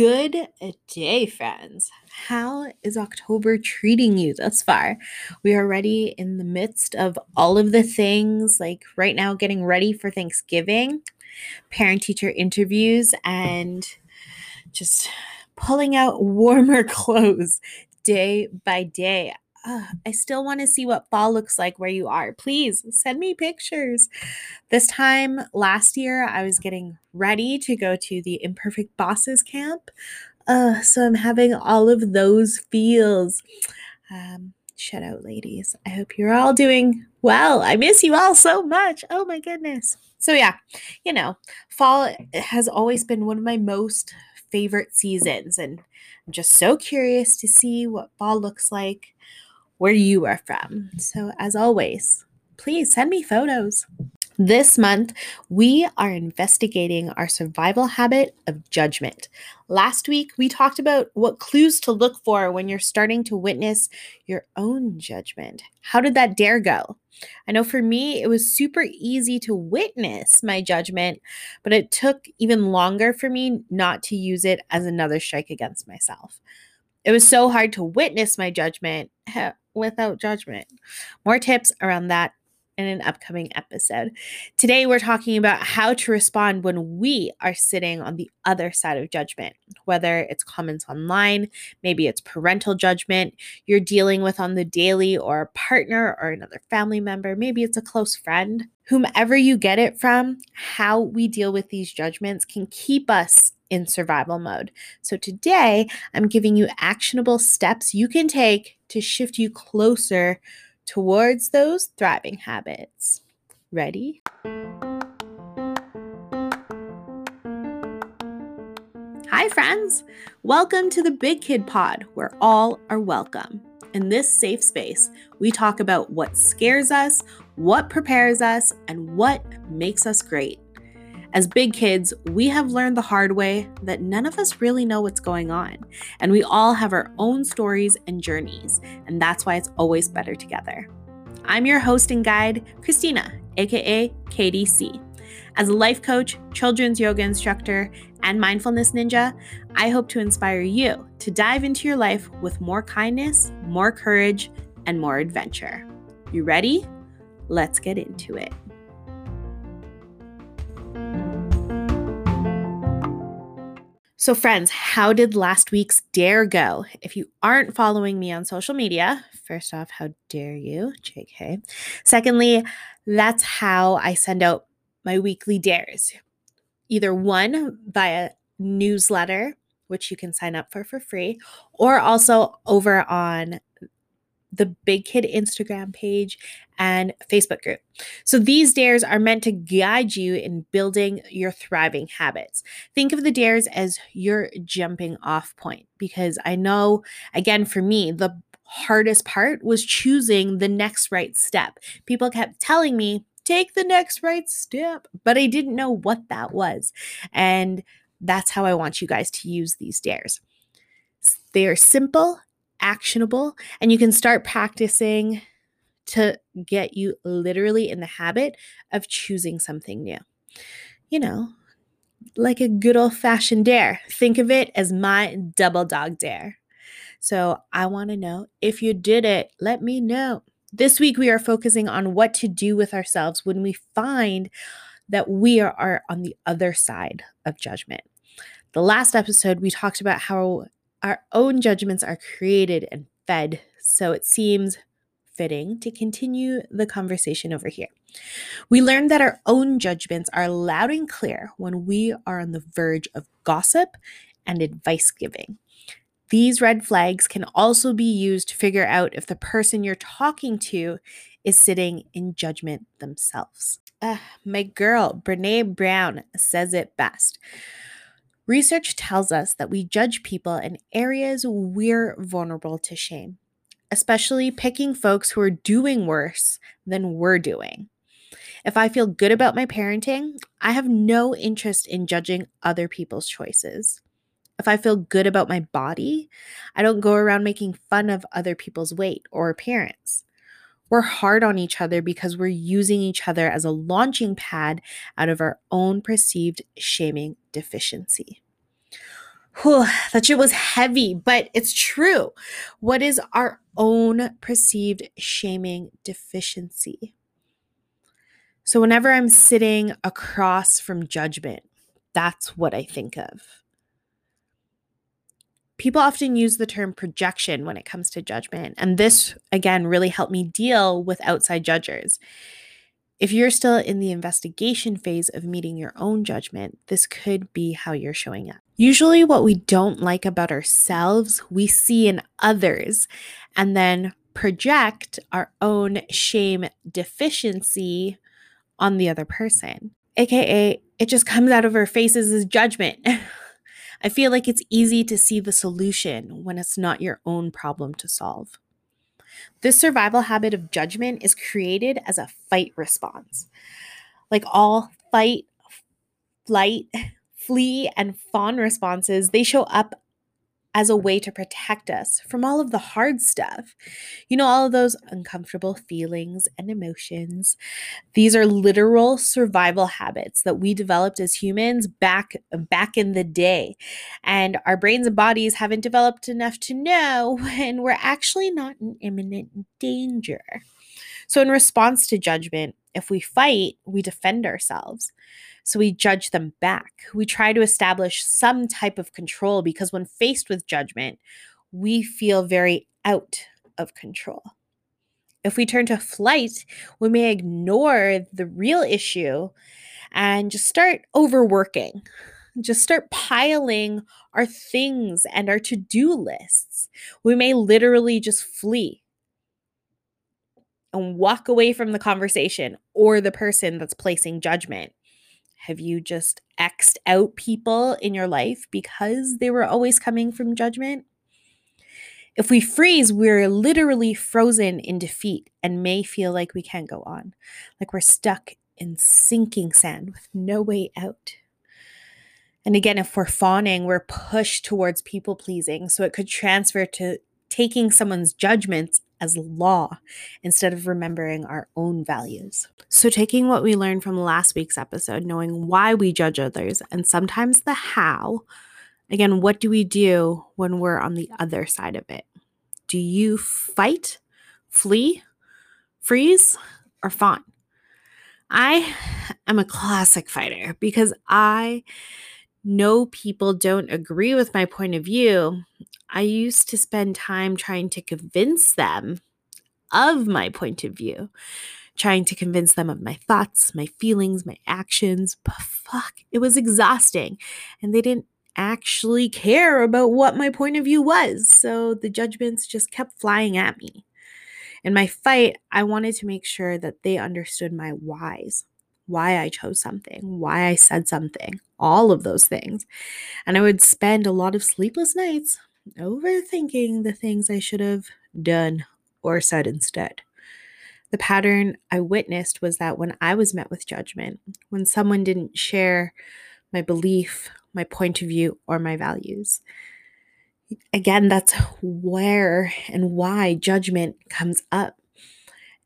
Good day, friends. How is October treating you thus far? We are already in the midst of all of the things, like right now, getting ready for Thanksgiving, parent teacher interviews, and just pulling out warmer clothes day by day uh, I still want to see what fall looks like where you are. Please send me pictures. This time last year, I was getting ready to go to the Imperfect Bosses camp. Uh, so I'm having all of those feels. Um, shout out, ladies. I hope you're all doing well. I miss you all so much. Oh my goodness. So, yeah, you know, fall has always been one of my most favorite seasons. And I'm just so curious to see what fall looks like where you are from. So, as always, please send me photos. This month, we are investigating our survival habit of judgment. Last week, we talked about what clues to look for when you're starting to witness your own judgment. How did that dare go? I know for me, it was super easy to witness my judgment, but it took even longer for me not to use it as another strike against myself. It was so hard to witness my judgment eh, without judgment. More tips around that in an upcoming episode. Today, we're talking about how to respond when we are sitting on the other side of judgment, whether it's comments online, maybe it's parental judgment you're dealing with on the daily, or a partner or another family member, maybe it's a close friend. Whomever you get it from, how we deal with these judgments can keep us in survival mode. So, today I'm giving you actionable steps you can take to shift you closer towards those thriving habits. Ready? Hi, friends! Welcome to the Big Kid Pod, where all are welcome. In this safe space, we talk about what scares us, what prepares us, and what makes us great. As big kids, we have learned the hard way that none of us really know what's going on, and we all have our own stories and journeys, and that's why it's always better together. I'm your host and guide, Christina, aka KDC. As a life coach, children's yoga instructor, and mindfulness ninja, I hope to inspire you to dive into your life with more kindness, more courage, and more adventure. You ready? Let's get into it. So, friends, how did last week's dare go? If you aren't following me on social media, first off, how dare you? JK. Secondly, that's how I send out my weekly dares. Either one via newsletter, which you can sign up for for free, or also over on the Big Kid Instagram page and Facebook group. So these dares are meant to guide you in building your thriving habits. Think of the dares as your jumping off point because I know, again, for me, the hardest part was choosing the next right step. People kept telling me, take the next right step, but I didn't know what that was. And that's how I want you guys to use these dares. They are simple actionable and you can start practicing to get you literally in the habit of choosing something new. You know, like a good old fashioned dare. Think of it as my double dog dare. So I want to know if you did it, let me know. This week, we are focusing on what to do with ourselves when we find that we are, are on the other side of judgment. The last episode, we talked about how our own judgments are created and fed, so it seems fitting to continue the conversation over here. We learned that our own judgments are loud and clear when we are on the verge of gossip and advice giving. These red flags can also be used to figure out if the person you're talking to is sitting in judgment themselves. Uh, my girl, Brene Brown, says it best. Research tells us that we judge people in areas we're vulnerable to shame, especially picking folks who are doing worse than we're doing. If I feel good about my parenting, I have no interest in judging other people's choices. If I feel good about my body, I don't go around making fun of other people's weight or appearance. We're hard on each other because we're using each other as a launching pad out of our own perceived shaming deficiency. Whew, that shit was heavy, but it's true. What is our own perceived shaming deficiency? So, whenever I'm sitting across from judgment, that's what I think of. People often use the term projection when it comes to judgment, and this, again, really helped me deal with outside judges. If you're still in the investigation phase of meeting your own judgment, this could be how you're showing up. Usually, what we don't like about ourselves, we see in others and then project our own shame deficiency on the other person. AKA, it just comes out of our faces as judgment. I feel like it's easy to see the solution when it's not your own problem to solve. This survival habit of judgment is created as a fight response. Like all fight, flight, flee, and fawn responses, they show up as a way to protect us from all of the hard stuff. You know, all of those uncomfortable feelings and emotions. These are literal survival habits that we developed as humans back back in the day. And our brains and bodies haven't developed enough to know when we're actually not in imminent danger. So in response to judgment, if we fight, we defend ourselves. So we judge them back. We try to establish some type of control because when faced with judgment, we feel very out of control. If we turn to flight, we may ignore the real issue and just start overworking, just start piling our things and our to do lists. We may literally just flee and walk away from the conversation or the person that's placing judgment have you just X'd out people in your life because they were always coming from judgment? If we freeze, we're literally frozen in defeat and may feel like we can't go on, like we're stuck in sinking sand with no way out. And again, if we're fawning, we're pushed towards people pleasing. So it could transfer to taking someone's judgments as law instead of remembering our own values. So, taking what we learned from last week's episode, knowing why we judge others and sometimes the how, again, what do we do when we're on the other side of it? Do you fight, flee, freeze, or fawn? I am a classic fighter because I know people don't agree with my point of view, I used to spend time trying to convince them of my point of view, trying to convince them of my thoughts, my feelings, my actions. But fuck, it was exhausting. And they didn't actually care about what my point of view was. So the judgments just kept flying at me. In my fight, I wanted to make sure that they understood my whys why I chose something, why I said something, all of those things. And I would spend a lot of sleepless nights overthinking the things I should have done or said instead. The pattern I witnessed was that when I was met with judgment, when someone didn't share my belief, my point of view, or my values, again, that's where and why judgment comes up.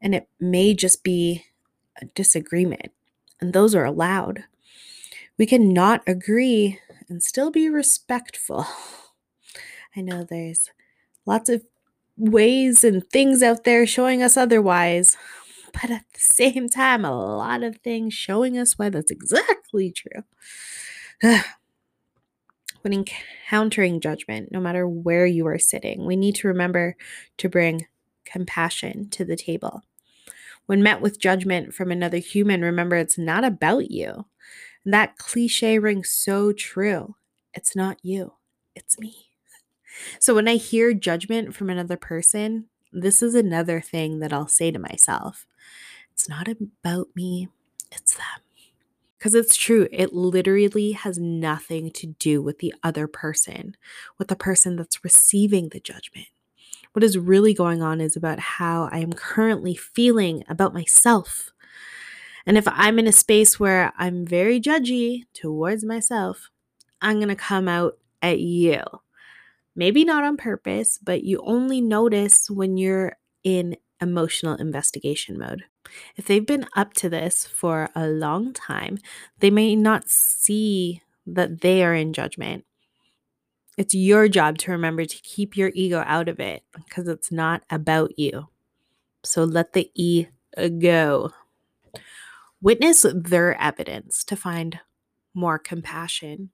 And it may just be a disagreement and those are allowed. We can not agree and still be respectful. I know there's lots of ways and things out there showing us otherwise, but at the same time, a lot of things showing us why that's exactly true. when encountering judgment, no matter where you are sitting, we need to remember to bring compassion to the table. When met with judgment from another human, remember it's not about you. That cliche rings so true. It's not you, it's me. So when I hear judgment from another person, this is another thing that I'll say to myself it's not about me, it's them. Because it's true, it literally has nothing to do with the other person, with the person that's receiving the judgment. What is really going on is about how I am currently feeling about myself. And if I'm in a space where I'm very judgy towards myself, I'm going to come out at you. Maybe not on purpose, but you only notice when you're in emotional investigation mode. If they've been up to this for a long time, they may not see that they are in judgment It's your job to remember to keep your ego out of it because it's not about you. So let the E go. Witness their evidence to find more compassion.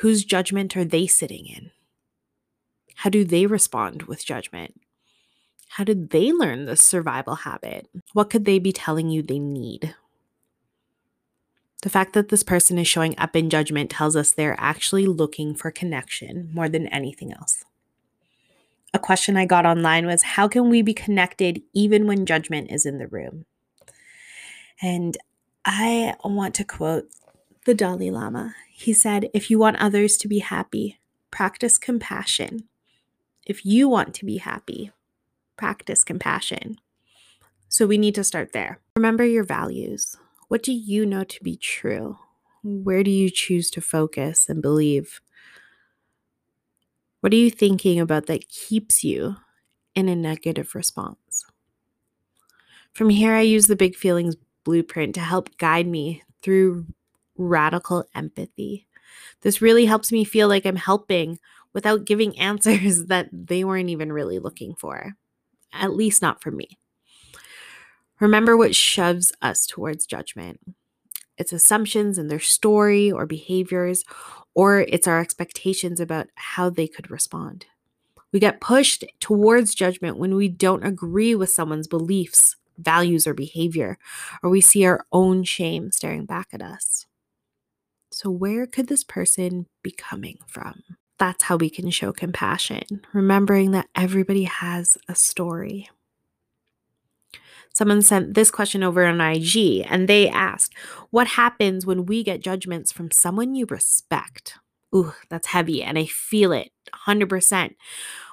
Whose judgment are they sitting in? How do they respond with judgment? How did they learn this survival habit? What could they be telling you they need? The fact that this person is showing up in judgment tells us they're actually looking for connection more than anything else. A question I got online was How can we be connected even when judgment is in the room? And I want to quote the Dalai Lama. He said, If you want others to be happy, practice compassion. If you want to be happy, practice compassion. So we need to start there. Remember your values. What do you know to be true? Where do you choose to focus and believe? What are you thinking about that keeps you in a negative response? From here, I use the Big Feelings blueprint to help guide me through radical empathy. This really helps me feel like I'm helping without giving answers that they weren't even really looking for at least not for me. Remember what shoves us towards judgment. It's assumptions in their story or behaviors, or it's our expectations about how they could respond. We get pushed towards judgment when we don't agree with someone's beliefs, values, or behavior, or we see our own shame staring back at us. So, where could this person be coming from? that's how we can show compassion, remembering that everybody has a story. Someone sent this question over on IG and they asked, What happens when we get judgments from someone you respect? Ooh, that's heavy and I feel it 100%.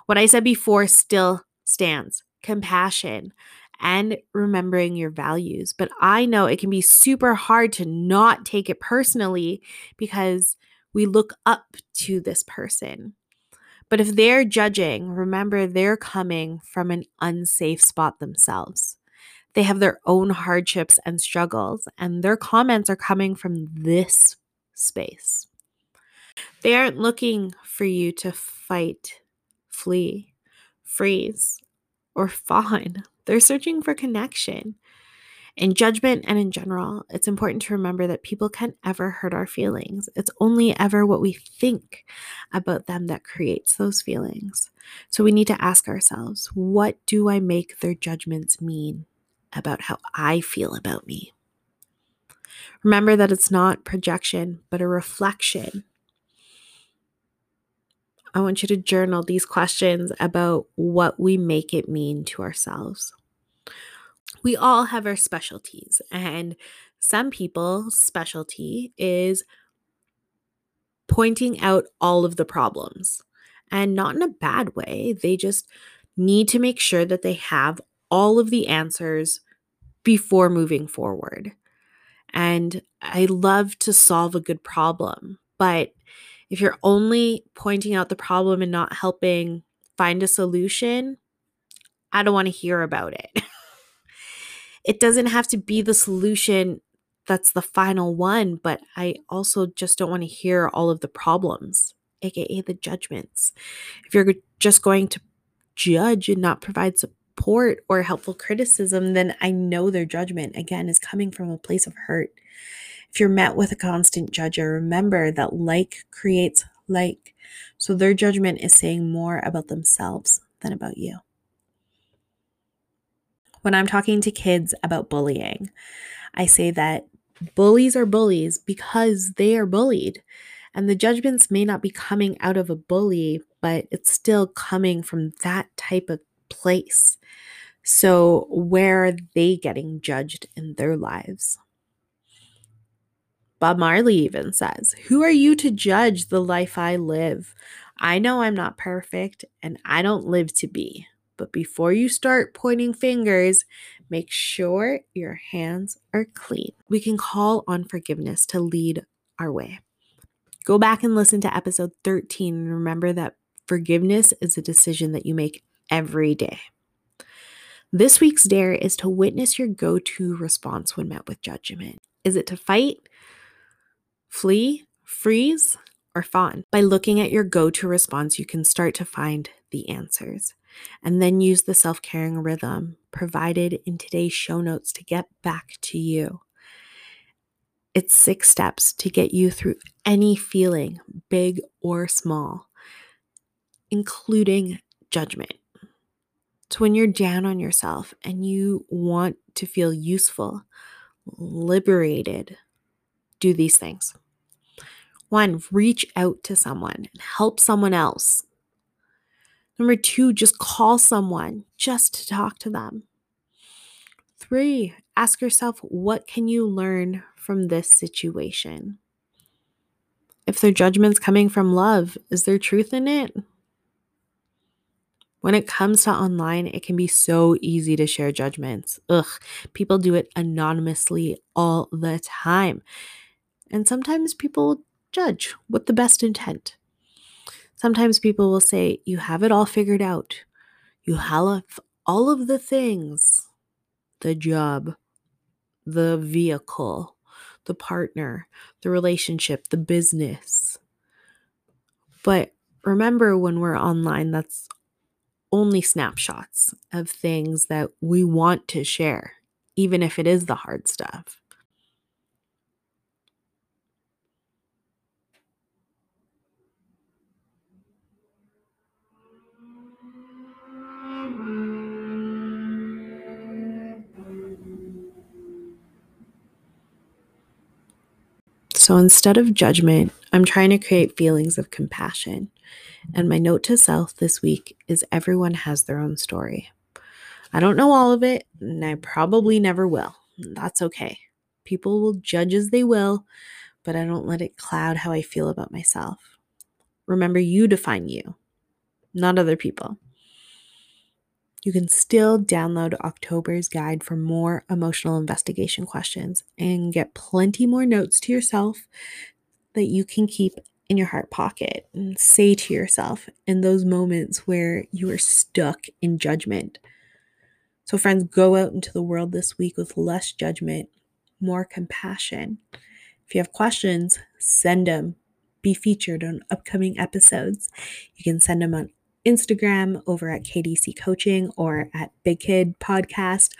What I said before still stands compassion and remembering your values. But I know it can be super hard to not take it personally because we look up to this person. But if they're judging, remember they're coming from an unsafe spot themselves. They have their own hardships and struggles, and their comments are coming from this space. They aren't looking for you to fight, flee, freeze, or fawn. They're searching for connection. In judgment and in general, it's important to remember that people can't ever hurt our feelings. It's only ever what we think about them that creates those feelings. So we need to ask ourselves what do I make their judgments mean about how I feel about me? Remember that it's not projection, but a reflection. I want you to journal these questions about what we make it mean to ourselves we all have our specialties, and some people's specialty is pointing out all of the problems and not in a bad way. They just need to make sure that they have all of the answers before moving forward. And I love to solve a good problem, but if you're only pointing out the problem and not helping find a solution, I don't want to hear about it. it doesn't have to be the solution that's the final one, but I also just don't want to hear all of the problems, aka the judgments. If you're just going to judge and not provide support or helpful criticism, then I know their judgment again is coming from a place of hurt. If you're met with a constant judger, remember that like creates like. So their judgment is saying more about themselves than about you when I'm talking to kids about bullying. I say that bullies are bullies because they are bullied. And the judgments may not be coming out of a bully, but it's still coming from that type of place. So, where are they getting judged in their lives? Bob Marley even says, Who are you to judge the life I live? I know I'm not perfect and I don't live to be. But before you start pointing fingers, make sure your hands are clean. We can call on forgiveness to lead our way. Go back and listen to episode 13 and remember that forgiveness is a decision that you make every day. This week's dare is to witness your go to response when met with judgment. Is it to fight, flee, freeze, or fawn. By looking at your go to response, you can start to find the answers and then use the self caring rhythm provided in today's show notes to get back to you. It's six steps to get you through any feeling, big or small, including judgment. So, when you're down on yourself and you want to feel useful, liberated, do these things. One, reach out to someone and help someone else. Number two, just call someone just to talk to them. Three, ask yourself, what can you learn from this situation? If their judgment's coming from love, is there truth in it? When it comes to online, it can be so easy to share judgments. Ugh, people do it anonymously all the time. And sometimes people judge with the best intent. Sometimes people will say, You have it all figured out. You have all of the things the job, the vehicle, the partner, the relationship, the business. But remember, when we're online, that's only snapshots of things that we want to share, even if it is the hard stuff. So instead of judgment, I'm trying to create feelings of compassion. And my note to self this week is everyone has their own story. I don't know all of it, and I probably never will. That's okay. People will judge as they will, but I don't let it cloud how I feel about myself. Remember, you define you, not other people. You can still download October's guide for more emotional investigation questions and get plenty more notes to yourself that you can keep in your heart pocket and say to yourself in those moments where you are stuck in judgment. So, friends, go out into the world this week with less judgment, more compassion. If you have questions, send them. Be featured on upcoming episodes. You can send them on Instagram over at KDC Coaching or at Big Kid Podcast,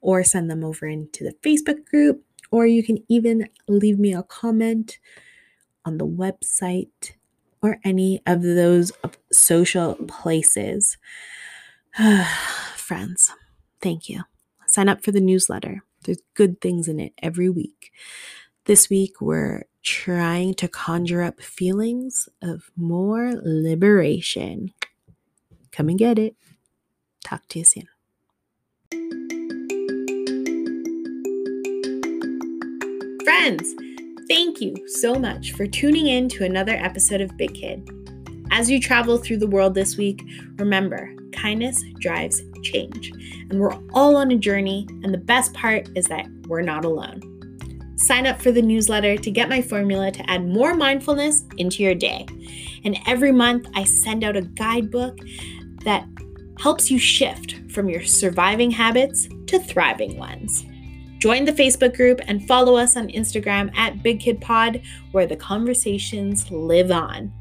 or send them over into the Facebook group, or you can even leave me a comment on the website or any of those social places. Friends, thank you. Sign up for the newsletter. There's good things in it every week. This week, we're trying to conjure up feelings of more liberation. Come and get it. Talk to you soon. Friends, thank you so much for tuning in to another episode of Big Kid. As you travel through the world this week, remember kindness drives change. And we're all on a journey, and the best part is that we're not alone. Sign up for the newsletter to get my formula to add more mindfulness into your day. And every month, I send out a guidebook that helps you shift from your surviving habits to thriving ones. Join the Facebook group and follow us on Instagram at Big Kid Pod, where the conversations live on.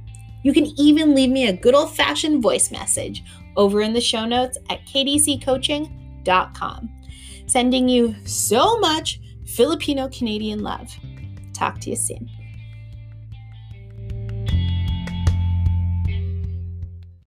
You can even leave me a good old fashioned voice message over in the show notes at kdccoaching.com. Sending you so much Filipino Canadian love. Talk to you soon.